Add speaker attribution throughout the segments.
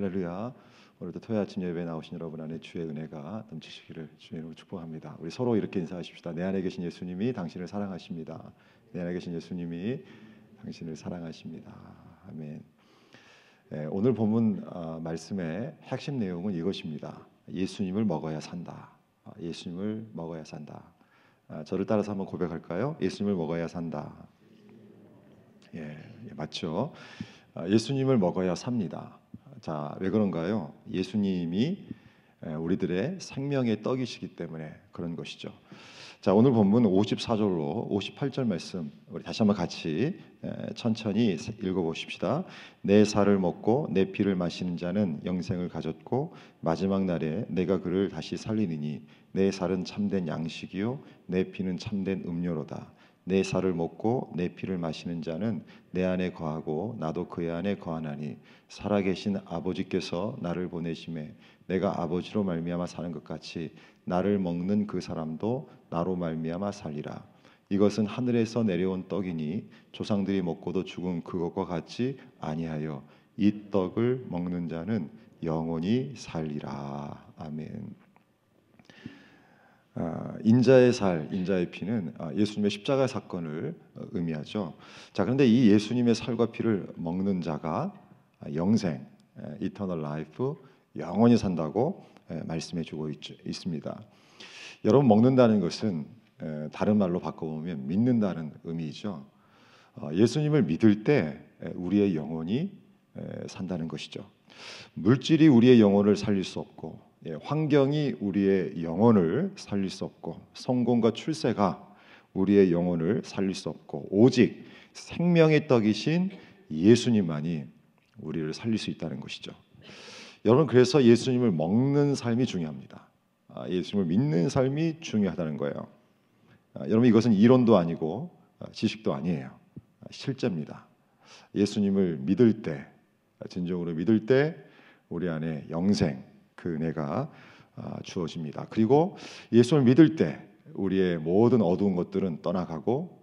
Speaker 1: 할렐루야. 오늘도 토요 아침 예배에 나오신 여러분 안에 주의 은혜가 넘치시기를 주님으로 축복합니다. 우리 서로 이렇게 인사하십시다. 내 안에 계신 예수님이 당신을 사랑하십니다. 내 안에 계신 예수님이 당신을 사랑하십니다. 아멘. 예, 오늘 본문 어, 말씀의 핵심 내용은 이것입니다. 예수님을 먹어야 산다. 아, 예수님을 먹어야 산다. 아, 저를 따라서 한번 고백할까요? 예수님을 먹어야 산다. 예, 예 맞죠. 아, 예수님을 먹어야 삽니다. 자, 왜 그런가요? 예수님이 우리들의 생명의 떡이시기 때문에 그런 것이죠. 자, 오늘 본문 54절로 58절 말씀 우리 다시 한번 같이 천천히 읽어 보십시다. 내 살을 먹고 내 피를 마시는 자는 영생을 가졌고 마지막 날에 내가 그를 다시 살리느니 내 살은 참된 양식이요 내 피는 참된 음료로다. 내 살을 먹고 내 피를 마시는 자는 내 안에 거하고 나도 그의 안에 거하나니 살아계신 아버지께서 나를 보내심에 내가 아버지로 말미암아 사는 것 같이 나를 먹는 그 사람도 나로 말미암아 살리라. 이것은 하늘에서 내려온 떡이니 조상들이 먹고도 죽은 그것과 같이 아니하여 이 떡을 먹는 자는 영원히 살리라. 아멘. 아, 인자의 살, 인자의 피는 아, 예수님의 십자가 사건을 어, 의미하죠. 자, 그런데 이 예수님의 살과 피를 먹는 자가 아, 영생, eternal life, 영원히 산다고 말씀해주고 있습니다. 여러분 먹는다는 것은 다른 말로 바꿔보면 믿는다는 의미죠. 어, 예수님을 믿을 때 우리의 영혼이 산다는 것이죠. 물질이 우리의 영혼을 살릴 수 없고 예, 환경이 우리의 영혼을 살릴 수 없고 성공과 출세가 우리의 영혼을 살릴 수 없고 오직 생명의 떡이신 예수님만이 우리를 살릴 수 있다는 것이죠. 여러분 그래서 예수님을 먹는 삶이 중요합니다. 아, 예수님을 믿는 삶이 중요하다는 거예요. 아, 여러분 이것은 이론도 아니고 아, 지식도 아니에요. 실제입니다. 예수님을 믿을 때 진정으로 믿을 때 우리 안에 영생 그 은혜가 주어집니다. 그리고 예수를 믿을 때 우리의 모든 어두운 것들은 떠나가고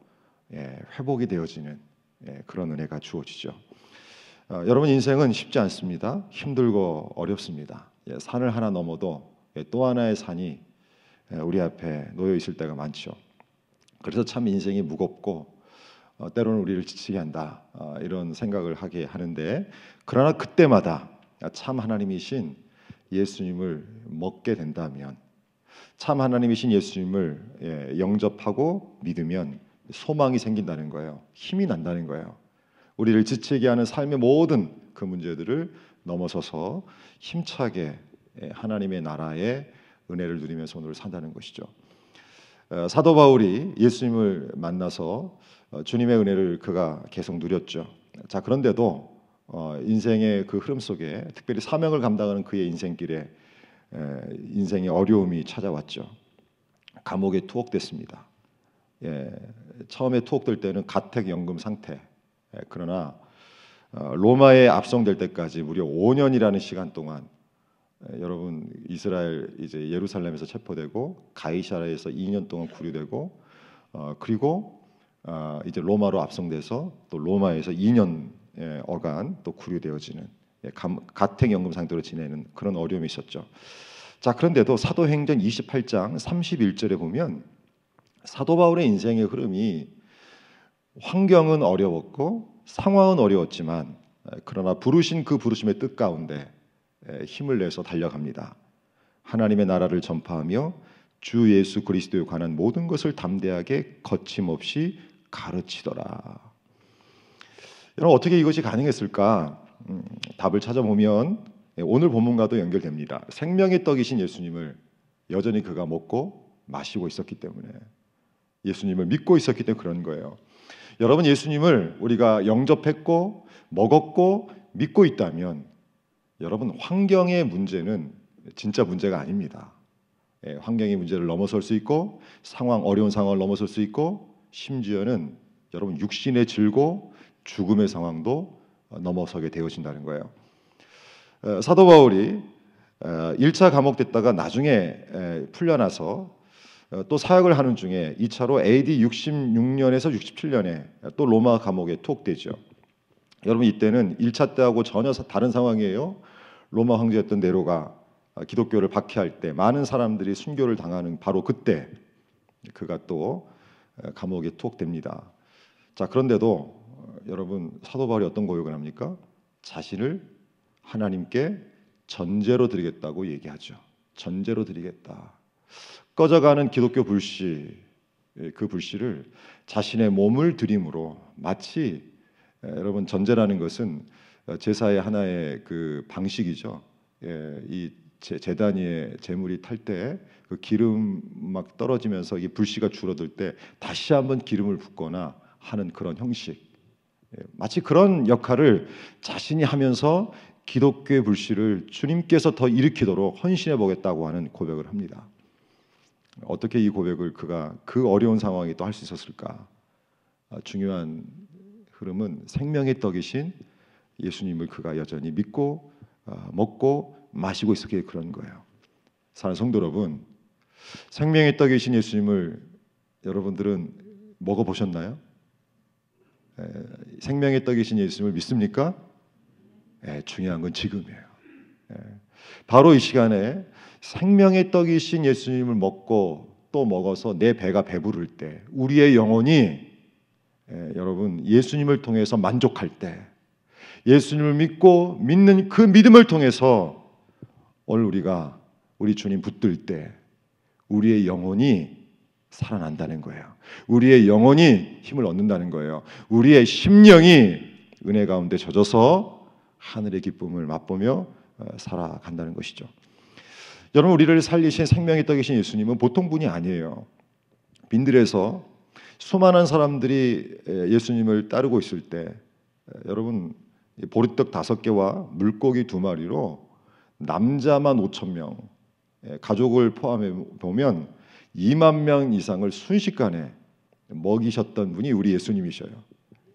Speaker 1: 예, 회복이 되어지는 예, 그런 은혜가 주어지죠. 여러분 인생은 쉽지 않습니다. 힘들고 어렵습니다. 예, 산을 하나 넘어도 예, 또 하나의 산이 예, 우리 앞에 놓여 있을 때가 많죠. 그래서 참 인생이 무겁고 어, 때로는 우리를 지치게 한다 어, 이런 생각을 하게 하는데 그러나 그때마다 참 하나님이신 예수님을 먹게 된다면 참 하나님이신 예수님을 예, 영접하고 믿으면 소망이 생긴다는 거예요. 힘이 난다는 거예요. 우리를 지치게 하는 삶의 모든 그 문제들을 넘어서서 힘차게 예, 하나님의 나라의 은혜를 누리면서 오늘 산다는 것이죠. 어, 사도 바울이 예수님을 만나서 어, 주님의 은혜를 그가 계속 누렸죠. 자 그런데도 어, 인생의 그 흐름 속에 특별히 사명을 감당하는 그의 인생길에 인생의 어려움이 찾아왔죠. 감옥에 투옥됐습니다. 예, 처음에 투옥될 때는 가택연금 상태. 그러나 로마에 압송될 때까지 무려 5년이라는 시간 동안 여러분 이스라엘 이제 예루살렘에서 체포되고 가이사라에서 2년 동안 구류되고 어, 그리고 어, 이제 로마로 압송돼서 또 로마에서 2년 예, 어간 또 구류되어지는 예, 가택연금 상태로 지내는 그런 어려움이 있었죠. 자 그런데도 사도행전 28장 31절에 보면 사도 바울의 인생의 흐름이 환경은 어려웠고 상황은 어려웠지만 그러나 부르신 그 부르심의 뜻 가운데 힘을 내서 달려갑니다. 하나님의 나라를 전파하며 주 예수 그리스도에 관한 모든 것을 담대하게 거침없이 가르치더라. 여러분 어떻게 이것이 가능했을까? 음, 답을 찾아보면 오늘 본문과도 연결됩니다. 생명의 떡이신 예수님을 여전히 그가 먹고 마시고 있었기 때문에 예수님을 믿고 있었기 때문에 그런 거예요. 여러분 예수님을 우리가 영접했고 먹었고 믿고 있다면 여러분 환경의 문제는 진짜 문제가 아닙니다. 예, 환경의 문제를 넘어설 수 있고 상황 어려운 상황을 넘어설 수 있고 심지어는 여러분 육신의 질고 죽음의 상황도 넘어서게 되어진다는 거예요. 어, 사도 바울이 1차 어, 감옥됐다가 나중에 풀려나서 어, 또 사역을 하는 중에 2차로 AD 66년에서 67년에 또 로마 감옥에 투옥되죠. 여러분 이때는 1차 때하고 전혀 다른 상황이에요. 로마 황제였던 네로가 아, 기독교를 박해할 때 많은 사람들이 순교를 당하는 바로 그때 그가 또 에, 감옥에 투옥됩니다. 자 그런데도 어, 여러분 사도 바울이 어떤 고백을 합니까? 자신을 하나님께 전제로 드리겠다고 얘기하죠. 전제로 드리겠다. 꺼져가는 기독교 불씨 예, 그 불씨를 자신의 몸을 드림으로 마치 에, 여러분 전제라는 것은 어, 제사의 하나의 그 방식이죠. 예, 이 위에 제물이 탈 때 그 기름 막 떨어지면서 이 불씨가 줄어들 때 다시 한번 기름을 붓거나 하는 그런 형식. 예, 마치 그런 역할을 자신이 하면서 기독교의 불씨를 주님께서 더 일으키도록 헌신해 보겠다고 하는 고백을 합니다. 어떻게 이 고백을 그가 그 어려운 상황에 또 할 수 있었을까? 아, 중요한 흐름은 생명의 떡이신 예수님을 그가 여전히 믿고 아, 먹고 마시고 있었기에 그런 거예요. 사랑하는 성도 여러분, 생명의 떡이신 예수님을 여러분들은 먹어 보셨나요? 생명의 떡이신 예수님을 믿습니까? 예, 중요한 건 지금이에요. 예, 바로 이 시간에 생명의 떡이신 예수님을 먹고 또 먹어서 내 배가 배부를 때 우리의 영혼이 예, 여러분 예수님을 통해서 만족할 때 예수님을 믿고 믿는 그 믿음을 통해서 오늘 우리가 우리 주님 붙들 때 우리의 영혼이 살아난다는 거예요. 우리의 영혼이 힘을 얻는다는 거예요. 우리의 심령이 은혜 가운데 젖어서 하늘의 기쁨을 맛보며 어, 살아간다는 것이죠. 여러분 우리를 살리신 생명의 떡이신 예수님은 보통 분이 아니에요. 빈들에서 수많은 사람들이 예수님을 따르고 있을 때 여러분 보리떡 다섯 개와 물고기 두 마리로 남자만 5천 명, 가족을 포함해 보면 2만 명 이상을 순식간에 먹이셨던 분이 우리 예수님이셔요.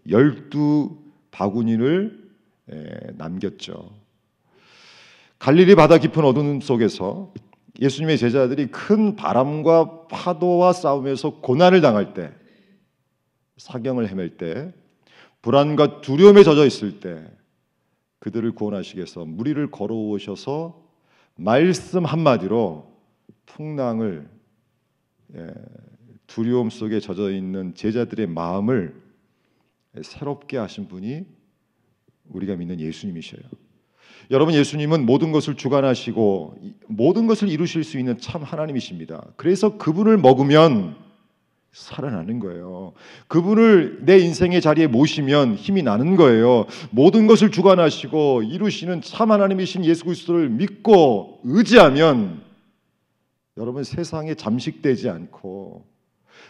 Speaker 1: 열두 바구니를 남겼죠. 갈릴리 바다 깊은 어둠 속에서 예수님의 제자들이 큰 바람과 파도와 싸우면서 고난을 당할 때, 사경을 헤맬 때, 불안과 두려움에 젖어 있을 때, 그들을 구원하시기 위해서 무리를 걸어오셔서 말씀 한마디로 풍랑을 예, 두려움 속에 젖어 있는 제자들의 마음을 새롭게 하신 분이 우리가 믿는 예수님이셔요. 여러분 예수님은 모든 것을 주관하시고 모든 것을 이루실 수 있는 참 하나님이십니다. 그래서 그분을 먹으면 살아나는 거예요. 그분을 내 인생의 자리에 모시면 힘이 나는 거예요. 모든 것을 주관하시고 이루시는 참 하나님이신 예수 그리스도를 믿고 의지하면 여러분 세상에 잠식되지 않고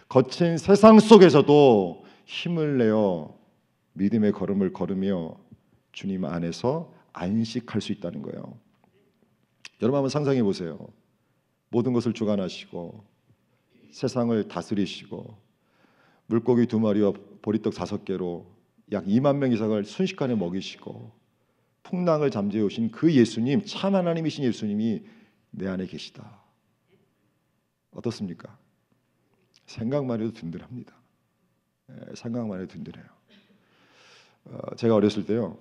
Speaker 1: 거친 세상 속에서도 힘을 내어 믿음의 걸음을 걸으며 주님 안에서 안식할 수 있다는 거예요. 여러분 한번 상상해 보세요. 모든 것을 주관하시고 세상을 다스리시고 물고기 두 마리와 보리떡 다섯 개로 약 2만 명 이상을 순식간에 먹이시고 풍랑을 잠재워 오신 그 예수님 참 하나님이신 예수님이 내 안에 계시다. 어떻습니까? 생각만 해도 든든합니다. 예, 생각만 해도 든든해요. 어, 제가 어렸을 때요.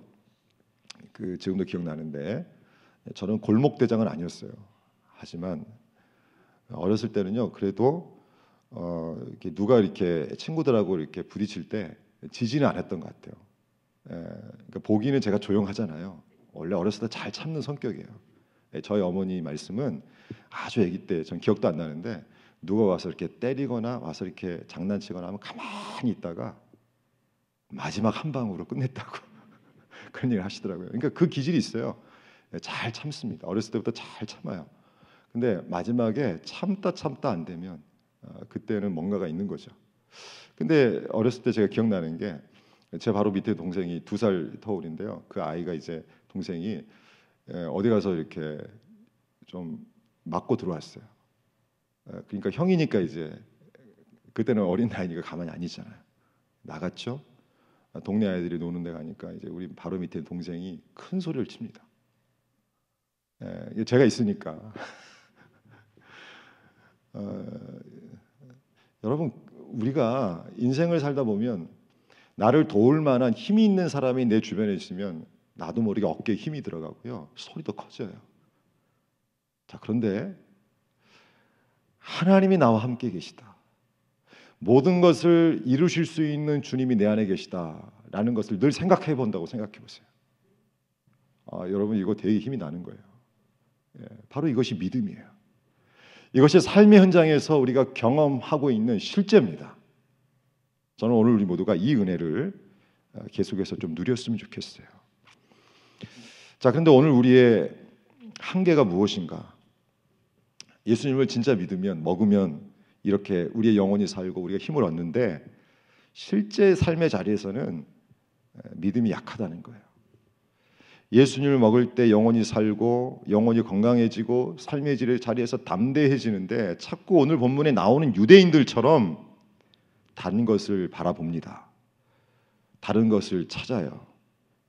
Speaker 1: 그 지금도 기억나는데 저는 골목 대장은 아니었어요. 하지만 어렸을 때는요. 그래도 어, 이렇게 누가 이렇게 친구들하고 이렇게 부딪힐 때 지지는 않았던 것 같아요. 에, 그러니까 보기는 제가 조용하잖아요. 원래 어렸을 때 잘 참는 성격이에요. 에, 저희 어머니 말씀은 아주 아기 때 전 기억도 안 나는데 누가 와서 이렇게 때리거나 와서 이렇게 장난치거나 하면 가만히 있다가 마지막 한 방으로 끝냈다고 그런 얘기를 하시더라고요. 그러니까 그 기질이 있어요. 잘 참습니다. 어렸을 때부터 잘 참아요. 근데 마지막에 참다 참다 안 되면 어, 그때는 뭔가가 있는 거죠. 근데 어렸을 때 제가 기억나는 게 제 바로 밑에 동생이 두 살 터울인데요. 그 아이가 이제 동생이 어디 가서 이렇게 좀 맞고 들어왔어요. 그러니까 형이니까 이제 그때는 어린 나이니까 가만히 안 있잖아요. 나갔죠. 동네 아이들이 노는 데 가니까 이제 우리 바로 밑에 동생이 큰 소리를 칩니다. 제가 있으니까 어, 여러분 우리가 인생을 살다 보면 나를 도울 만한 힘이 있는 사람이 내 주변에 있으면 나도 모르게 어깨에 힘이 들어가고요. 소리도 커져요. 자, 그런데 하나님이 나와 함께 계시다. 모든 것을 이루실 수 있는 주님이 내 안에 계시다라는 것을 늘 생각해 본다고 생각해 보세요. 아, 여러분 이거 되게 힘이 나는 거예요. 예, 바로 이것이 믿음이에요. 이것이 삶의 현장에서 우리가 경험하고 있는 실제입니다. 저는 오늘 우리 모두가 이 은혜를 어, 계속해서 좀 누렸으면 좋겠어요. 자, 그런데 오늘 우리의 한계가 무엇인가? 예수님을 진짜 믿으면 먹으면 이렇게 우리의 영혼이 살고 우리가 힘을 얻는데 실제 삶의 자리에서는 믿음이 약하다는 거예요. 예수님을 먹을 때 영혼이 살고 영혼이 건강해지고 삶의 질의 자리에서 담대해지는데 자꾸 오늘 본문에 나오는 유대인들처럼 다른 것을 바라봅니다. 다른 것을 찾아요.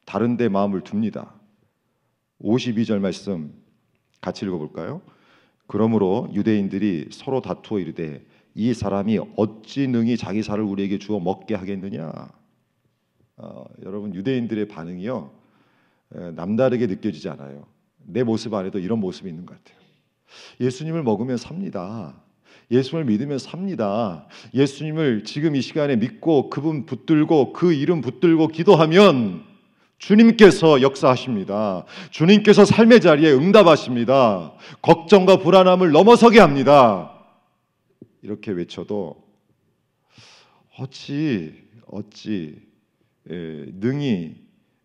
Speaker 1: 다른 데 마음을 둡니다. 52절 말씀 같이 읽어볼까요? 그러므로 유대인들이 서로 다투어 이르되 이 사람이 어찌 능히 자기 살을 우리에게 주어 먹게 하겠느냐? 어, 여러분 유대인들의 반응이요 에, 남다르게 느껴지지 않아요. 내 모습 안에도 이런 모습이 있는 것 같아요. 예수님을 먹으면 삽니다. 예수님을 믿으면 삽니다. 예수님을 지금 이 시간에 믿고 그분 붙들고 그 이름 붙들고 기도하면 주님께서 역사하십니다. 주님께서 삶의 자리에 응답하십니다. 걱정과 불안함을 넘어서게 합니다. 이렇게 외쳐도 어찌 어찌 에, 능히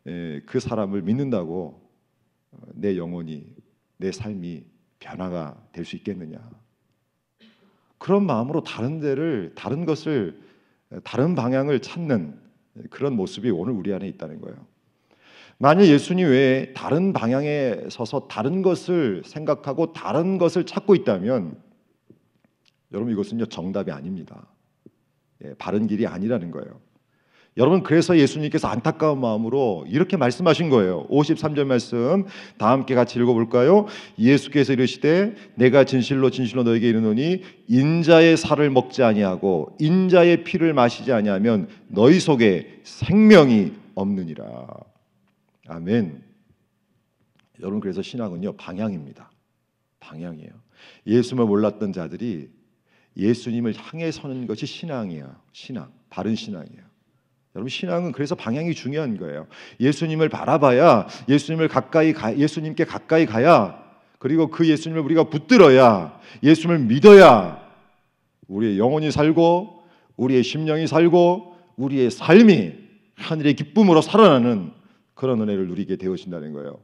Speaker 1: 에, 그 사람을 믿는다고 내 영혼이 내 삶이 변화가 될 수 있겠느냐? 그런 마음으로 다른 데를 다른 것을 다른 방향을 찾는 그런 모습이 오늘 우리 안에 있다는 거예요. 만약 예수님 외에 다른 방향에 서서 다른 것을 생각하고 다른 것을 찾고 있다면 여러분 이것은요 정답이 아닙니다. 예, 바른 길이 아니라는 거예요. 여러분 그래서 예수님께서 안타까운 마음으로 이렇게 말씀하신 거예요. 53절 말씀 다 함께 같이 읽어 볼까요? 예수께서 이르시되 내가 진실로 진실로 너에게 이르노니 인자의 살을 먹지 아니하고 인자의 피를 마시지 아니하면 너희 속에 생명이 없느니라. 아멘. 여러분 그래서 신앙은요 방향입니다. 방향이에요. 예수를 몰랐던 자들이 예수님을 향해 서는 것이 신앙이에요. 신앙, 바른 신앙이에요. 여러분 신앙은 그래서 방향이 중요한 거예요. 예수님을 바라봐야 예수님을 가까이 가, 예수님께 가까이 가야 그리고 그 예수님을 우리가 붙들어야 예수님을 믿어야 우리의 영혼이 살고 우리의 심령이 살고 우리의 삶이 하늘의 기쁨으로 살아나는 그런 은혜를 누리게 되어진다는 거예요.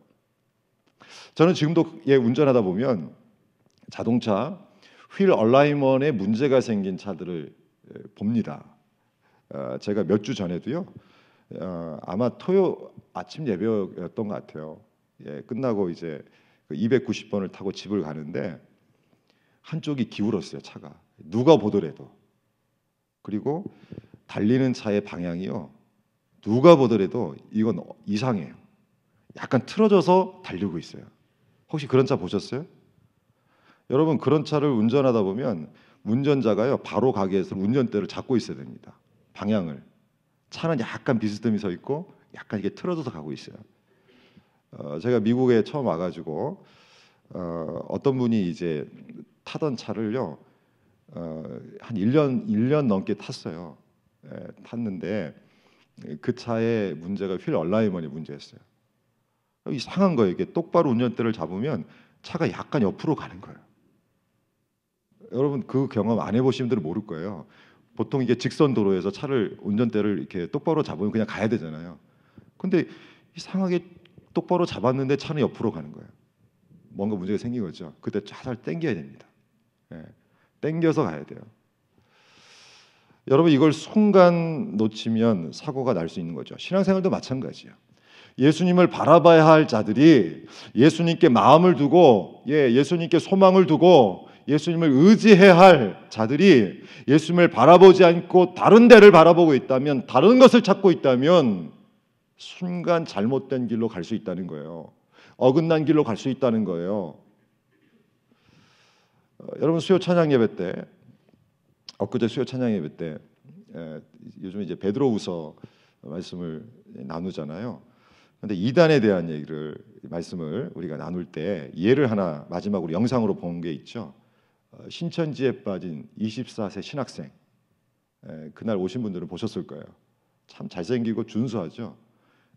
Speaker 1: 저는 지금도 예, 운전하다 보면 자동차 휠 얼라이먼에 문제가 생긴 차들을 예, 봅니다. 어, 제가 몇 주 전에도요. 어, 아마 토요 아침 예배였던 것 같아요. 예, 끝나고 이제 290번을 그 타고 집을 가는데 한쪽이 기울었어요 차가 누가 보더라도 그리고 달리는 차의 방향이요 누가 보더라도 이건 이상해요. 약간 틀어져서 달리고 있어요. 혹시 그런 차 보셨어요? 여러분 그런 차를 운전하다 보면 운전자가요 바로 가게에서 운전대를 잡고 있어야 됩니다. 방향을 차는 약간 비스듬히 서 있고 약간 이게 틀어져서 가고 있어요. 어, 제가 미국에 처음 와가지고 어, 어떤 분이 이제 타던 차를요 어, 한 1년 1년 넘게 탔어요. 예, 탔는데 그 차의 문제가 휠 얼라이먼이 문제였어요. 이상한 거예요. 이게 똑바로 운전대를 잡으면 차가 약간 옆으로 가는 거예요. 여러분 그 경험 안 해보신 분들은 모를 거예요. 보통 이게 직선 도로에서 차를 운전대를 이렇게 똑바로 잡으면 그냥 가야 되잖아요. 근데 이상하게 똑바로 잡았는데 차는 옆으로 가는 거예요. 뭔가 문제가 생긴 거죠. 그때 차를 당겨야 됩니다. 예, 당겨서 가야 돼요. 여러분 이걸 순간 놓치면 사고가 날 수 있는 거죠. 신앙생활도 마찬가지예요. 예수님을 바라봐야 할 자들이 예수님께 마음을 두고 예, 예수님께 소망을 두고 예수님을 의지해야 할 자들이 예수님을 바라보지 않고 다른 데를 바라보고 있다면 다른 것을 찾고 있다면 순간 잘못된 길로 갈 수 있다는 거예요. 어긋난 길로 갈 수 있다는 거예요. 어, 여러분 수요 찬양 예배 때 엊그제 수요 찬양 예배 때 에, 요즘 이제 베드로우서 말씀을 나누잖아요. 근데 이단에 대한 얘기를 말씀을 우리가 나눌 때 예를 하나 마지막으로 영상으로 본 게 있죠. 어, 신천지에 빠진 24세 신학생 에, 그날 오신 분들은 보셨을 거예요. 참 잘생기고 준수하죠.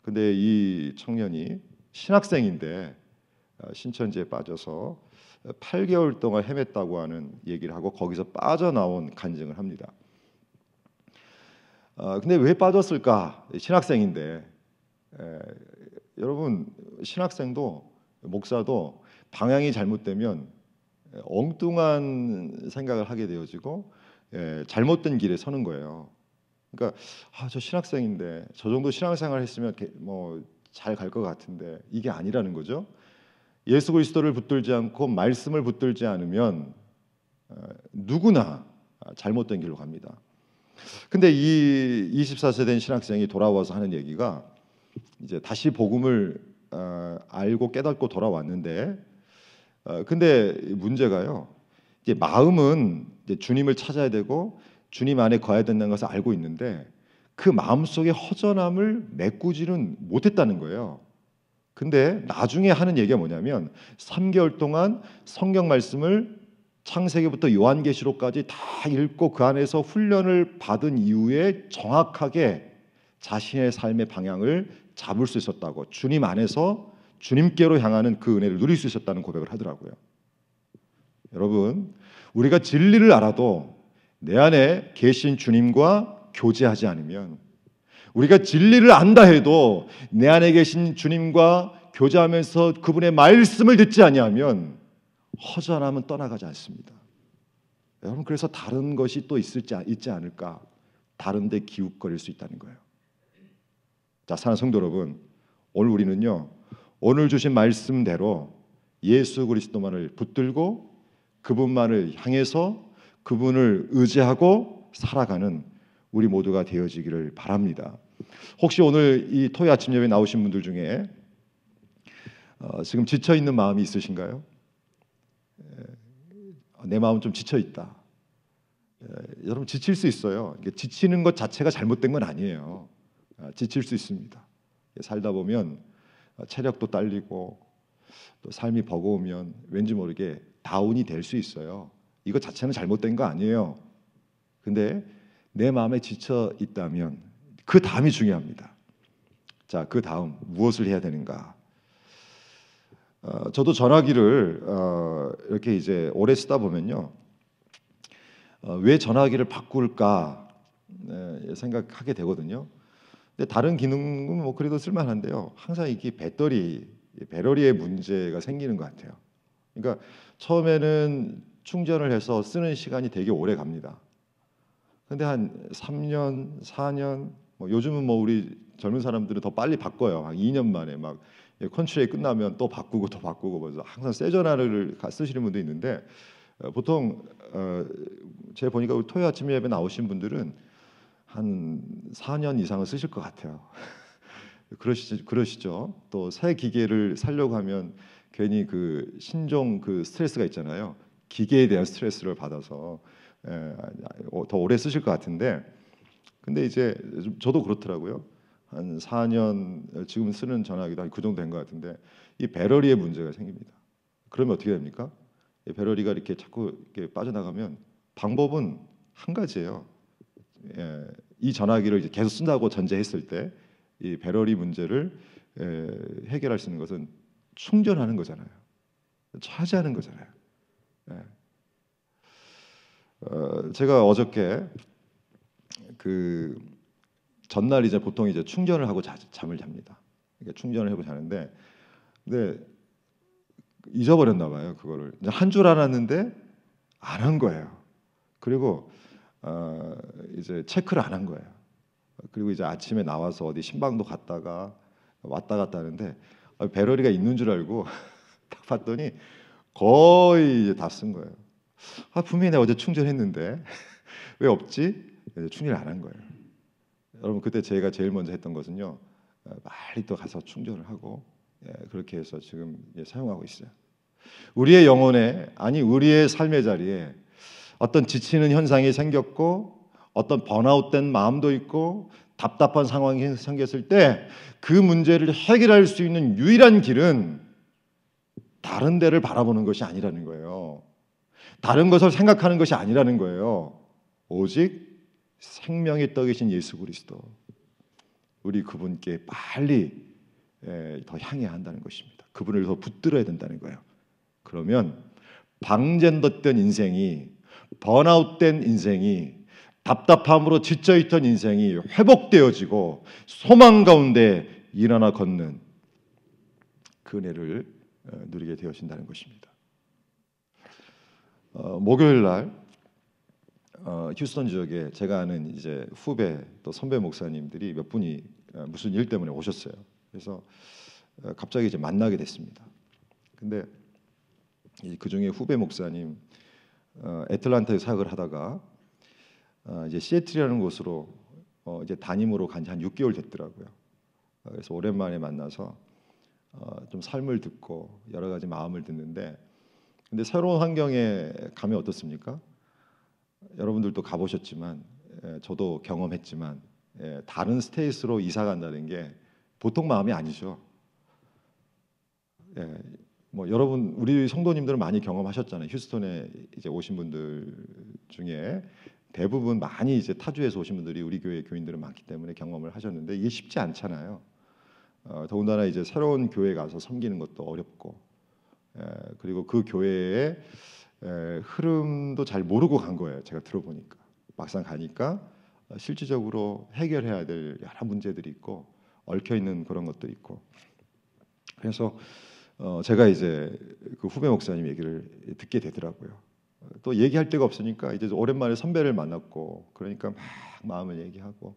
Speaker 1: 근데 이 청년이 신학생인데 어, 신천지에 빠져서 8개월 동안 헤맸다고 하는 얘기를 하고 거기서 빠져나온 간증을 합니다. 어, 근데 왜 빠졌을까? 신학생인데 에, 여러분 신학생도 목사도 방향이 잘못되면 엉뚱한 생각을 하게 되어지고 예, 잘못된 길에 서는 거예요. 그러니까 아, 저 신학생인데 저 정도 신앙생활 했으면 뭐 잘 갈 것 같은데 이게 아니라는 거죠. 예수 그리스도를 붙들지 않고 말씀을 붙들지 않으면 어, 누구나 잘못된 길로 갑니다. 근데 이 24세 된 신학생이 돌아와서 하는 얘기가 이제 다시 복음을 어, 알고 깨닫고 돌아왔는데 어, 근데 문제가요. 이제 마음은 이제 주님을 찾아야 되고 주님 안에 거해야 된다는 것을 알고 있는데 그 마음 속에 허전함을 메꾸지는 못했다는 거예요. 근데 나중에 하는 얘기가 뭐냐면 3개월 동안 성경 말씀을 창세기부터 요한계시록까지 다 읽고 그 안에서 훈련을 받은 이후에 정확하게 자신의 삶의 방향을 잡을 수 있었다고 주님 안에서 주님께로 향하는 그 은혜를 누릴 수 있었다는 고백을 하더라고요. 여러분, 우리가 진리를 알아도 내 안에 계신 주님과 교제하지 않으면 우리가 진리를 안다 해도 내 안에 계신 주님과 교제하면서 그분의 말씀을 듣지 아니하면 허전함은 떠나가지 않습니다. 여러분 그래서 다른 것이 또 있을지 있지 않을까? 다른 데 기웃거릴 수 있다는 거예요. 자, 사는 성도 여러분, 오늘 우리는요 오늘 주신 말씀대로 예수 그리스도만을 붙들고 그분만을 향해서 그분을 의지하고 살아가는 우리 모두가 되어지기를 바랍니다. 혹시 오늘 이 토요 아침 예배 나오신 분들 중에 어, 지금 지쳐 있는 마음이 있으신가요? 내 마음 좀 지쳐 있다. 여러분 지칠 수 있어요. 지치는 것 자체가 잘못된 건 아니에요. 아, 지칠 수 있습니다. 살다 보면 체력도 딸리고 또 삶이 버거우면 왠지 모르게 다운이 될 수 있어요. 이거 자체는 잘못된 거 아니에요. 근데 내 마음에 지쳐 있다면 그 다음이 중요합니다. 자, 그 다음 무엇을 해야 되는가? 어, 저도 전화기를 어, 이렇게 이제 오래 쓰다 보면요, 어, 왜 전화기를 바꿀까 네, 생각하게 되거든요. 근데 다른 기능은 뭐 그래도 쓸만한데요. 항상 이게 배터리 배터리의 문제가 생기는 것 같아요. 그러니까 처음에는 충전을 해서 쓰는 시간이 되게 오래 갑니다. 근데 한 3년, 4년, 뭐 요즘은 뭐 우리 젊은 사람들은 더 빨리 바꿔요. 한 2년 만에 막 컨트롤이 끝나면 또 바꾸고 또 바꾸고 그래서 항상 새 전화를 쓰시는 분도 있는데 어, 보통 어, 제가 보니까 우리 토요 아침 예배 나오신 분들은 한 4년 이상을 쓰실 것 같아요. 그러시죠, 그러시죠. 또 새 기계를 살려고 하면 괜히 그 신종 그 스트레스가 있잖아요. 기계에 대한 스트레스를 받아서 에, 더 오래 쓰실 것 같은데, 근데 이제 저도 그렇더라고요. 한 4년 지금 쓰는 전화기도 한 그 정도 된 것 같은데 이 배터리에 문제가 생깁니다. 그러면 어떻게 됩니까? 이 배터리가 이렇게 자꾸 이렇게 빠져나가면 방법은 한 가지예요. 예, 이 전화기를 이제 계속 쓴다고 전제했을 때 이 배터리 문제를 예, 해결할 수 있는 것은 충전하는 거잖아요. 차지하는 거잖아요. 예. 어, 제가 어저께 그 전날 이제 보통 이제 충전을 하고 자, 잠을 잡니다. 그러니까 충전을 하고 자는데 근데 잊어버렸나 봐요 그거를 한 줄 알았는데 안 한 거예요. 그리고 어, 이제 체크를 안 한 거예요. 그리고 이제 아침에 나와서 어디 신방도 갔다가 왔다 갔다 하는데 배터리가 있는 줄 알고 딱 봤더니 거의 다 쓴 거예요. 아 분명히 내가 어제 충전했는데 왜 없지? 충전을 안 한 거예요. 여러분 그때 제가 제일 먼저 했던 것은요 빨리 또 가서 충전을 하고 예, 그렇게 해서 지금 예, 사용하고 있어요. 우리의 영혼에 아니 우리의 삶의 자리에 어떤 지치는 현상이 생겼고 어떤 번아웃된 마음도 있고 답답한 상황이 생겼을 때 그 문제를 해결할 수 있는 유일한 길은 다른 데를 바라보는 것이 아니라는 거예요. 다른 것을 생각하는 것이 아니라는 거예요. 오직 생명의 떡이신 예수 그리스도. 우리 그분께 빨리 더 향해야 한다는 것입니다. 그분을 더 붙들어야 된다는 거예요. 그러면 방전됐던 인생이 번아웃된 인생이 답답함으로 지쳐 있던 인생이 회복되어지고 소망 가운데 일어나 걷는 그 은혜를 어, 누리게 되어진다는 것입니다. 어, 목요일 날 어, 휴스턴 지역에 제가 아는 이제 후배 또 선배 목사님들이 몇 분이 어, 무슨 일 때문에 오셨어요. 그래서 어, 갑자기 이제 만나게 됐습니다. 근데 그 중에 후배 목사님 어, 애틀란타에 사역을 하다가 어, 이제 시애틀이라는 곳으로 어, 이제 담임으로 간 지 한 6개월 됐더라고요. 어, 그래서 오랜만에 만나서 어, 좀 삶을 듣고 여러 가지 마음을 듣는데 근데 새로운 환경에 가면 어떻습니까? 여러분들도 가보셨지만 예, 저도 경험했지만 예, 다른 스테이스로 이사 간다는 게 보통 마음이 아니죠. 예, 뭐 여러분 우리 성도님들은 많이 경험하셨잖아요. 휴스턴에 이제 오신 분들 중에 대부분 많이 이제 타주에서 오신 분들이 우리 교회 교인들은 많기 때문에 경험을 하셨는데 이게 쉽지 않잖아요. 어, 더군다나 이제 새로운 교회 가서 섬기는 것도 어렵고 에, 그리고 그 교회의 에, 흐름도 잘 모르고 간 거예요. 제가 들어보니까 막상 가니까 실질적으로 해결해야 될 여러 문제들이 있고 얽혀 있는 그런 것도 있고 그래서 어, 제가 이제 그 후배 목사님 얘기를 듣게 되더라고요. 또 얘기할 데가 없으니까 이제 오랜만에 선배를 만났고 그러니까 막 마음을 얘기하고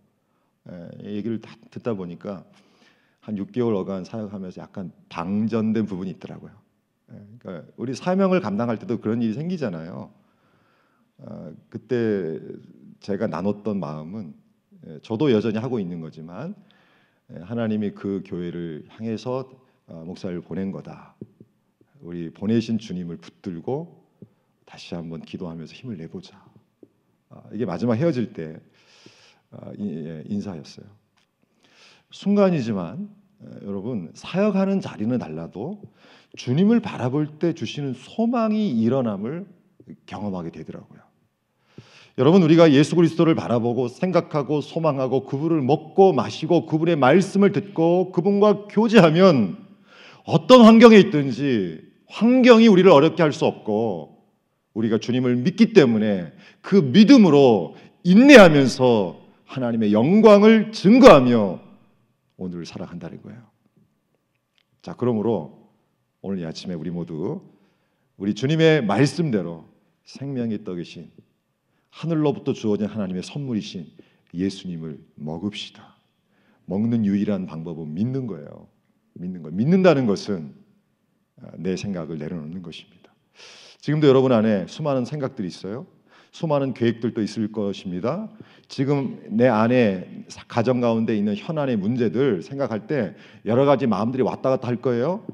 Speaker 1: 예, 얘기를 다 듣다 보니까 한 6개월 어간 사역하면서 약간 방전된 부분이 있더라고요. 예, 그러니까 우리 사명을 감당할 때도 그런 일이 생기잖아요. 어, 그때 제가 나눴던 마음은 예, 저도 여전히 하고 있는 거지만 예, 하나님이 그 교회를 향해서 어, 목사를 보낸 거다. 우리 보내신 주님을 붙들고 다시 한번 기도하면서 힘을 내보자. 아, 이게 마지막 헤어질 때 아, 예, 인사였어요. 순간이지만 여러분 사역하는 자리는 달라도 주님을 바라볼 때 주시는 소망이 일어남을 경험하게 되더라고요. 여러분 우리가 예수 그리스도를 바라보고 생각하고 소망하고 그분을 먹고 마시고 그분의 말씀을 듣고 그분과 교제하면 어떤 환경에 있든지 환경이 우리를 어렵게 할 수 없고 우리가 주님을 믿기 때문에 그 믿음으로 인내하면서 하나님의 영광을 증거하며 오늘을 살아간다는 거예요. 자, 그러므로 오늘 이 아침에 우리 모두 우리 주님의 말씀대로 생명의 떡이신 하늘로부터 주어진 하나님의 선물이신 예수님을 먹읍시다. 먹는 유일한 방법은 믿는 거예요. 믿는 거. 믿는다는 것은 내 생각을 내려놓는 것입니다. 지금도 여러분 안에 수많은 생각들이 있어요. 수많은 계획들도 있을 것입니다. 지금 내 안에 가정 가운데 있는 현안의 문제들 생각할 때 여러 가지 마음들이 왔다 갔다 할 거예요.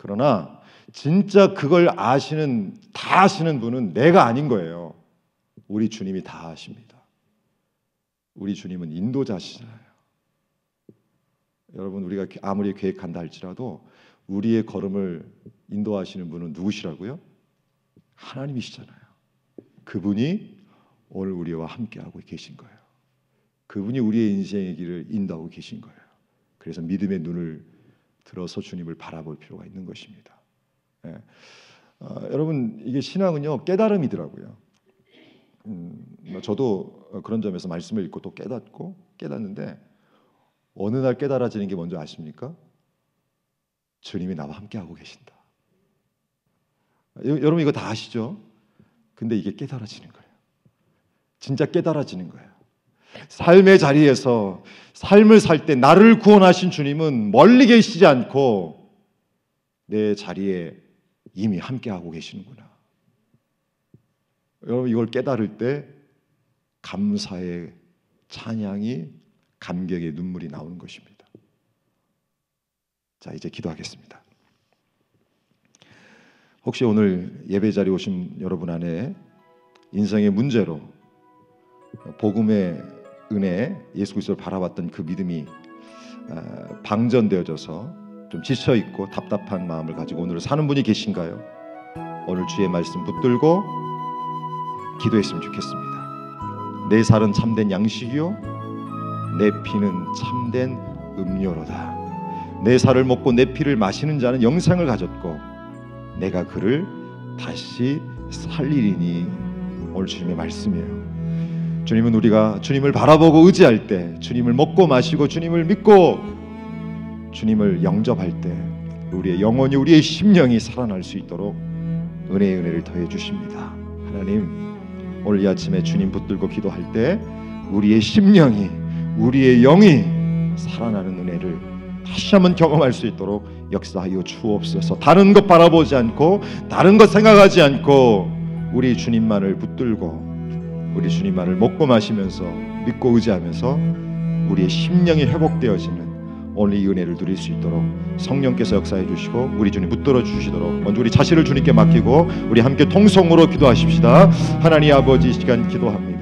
Speaker 1: 그러나 진짜 그걸 아시는 다 아시는 분은 내가 아닌 거예요. 우리 주님이 다 아십니다. 우리 주님은 인도자시잖아요. 여러분 우리가 아무리 계획한다 할지라도 우리의 걸음을 인도하시는 분은 누구시라고요? 하나님이시잖아요. 그분이 오늘 우리와 함께하고 계신 거예요. 그분이 우리의 인생의 길을 인도하고 계신 거예요. 그래서 믿음의 눈을 들어서 주님을 바라볼 필요가 있는 것입니다. 예. 어, 여러분 이게 신앙은요 깨달음이더라고요. 음, 뭐 저도 그런 점에서 말씀을 읽고 또 깨닫고 깨닫는데 어느 날 깨달아지는 게 뭔지 아십니까? 주님이 나와 함께하고 계신다. 여러분 이거 다 아시죠? 근데 이게 깨달아지는 거예요. 진짜 깨달아지는 거예요. 삶의 자리에서 삶을 살 때 나를 구원하신 주님은 멀리 계시지 않고 내 자리에 이미 함께하고 계시는구나. 여러분 이걸 깨달을 때 감사의 찬양이 감격의 눈물이 나오는 것입니다. 자, 이제 기도하겠습니다. 혹시 오늘 예배 자리 오신 여러분 안에 인생의 문제로 복음의 은혜 예수 그리스도를 바라봤던 그 믿음이 어, 방전되어져서 좀 지쳐 있고 답답한 마음을 가지고 오늘 사는 분이 계신가요? 오늘 주의 말씀 붙들고 기도했으면 좋겠습니다. 내 살은 참된 양식이요 내 피는 참된 음료로다. 내 살을 먹고 내 피를 마시는 자는 영생을 가졌고 내가 그를 다시 살리리니 오늘 주님의 말씀이에요. 주님은 우리가 주님을 바라보고 의지할 때 주님을 먹고 마시고 주님을 믿고 주님을 영접할 때 우리의 영혼이 우리의 심령이 살아날 수 있도록 은혜의 은혜를 더해 주십니다. 하나님 오늘 이 아침에 주님 붙들고 기도할 때 우리의 심령이 우리의 영이 살아나는 은혜를 다시 한번 경험할 수 있도록 역사하여 주옵소서. 다른 것 바라보지 않고 다른 것 생각하지 않고 우리 주님만을 붙들고 우리 주님만을 먹고 마시면서 믿고 의지하면서 우리의 심령이 회복되어지는 오늘 이 은혜를 누릴 수 있도록 성령께서 역사해 주시고 우리 주님 붙들어 주시도록 먼저 우리 자신을 주님께 맡기고 우리 함께 통성으로 기도하십시다. 하나님 아버지 이 시간 기도합니다.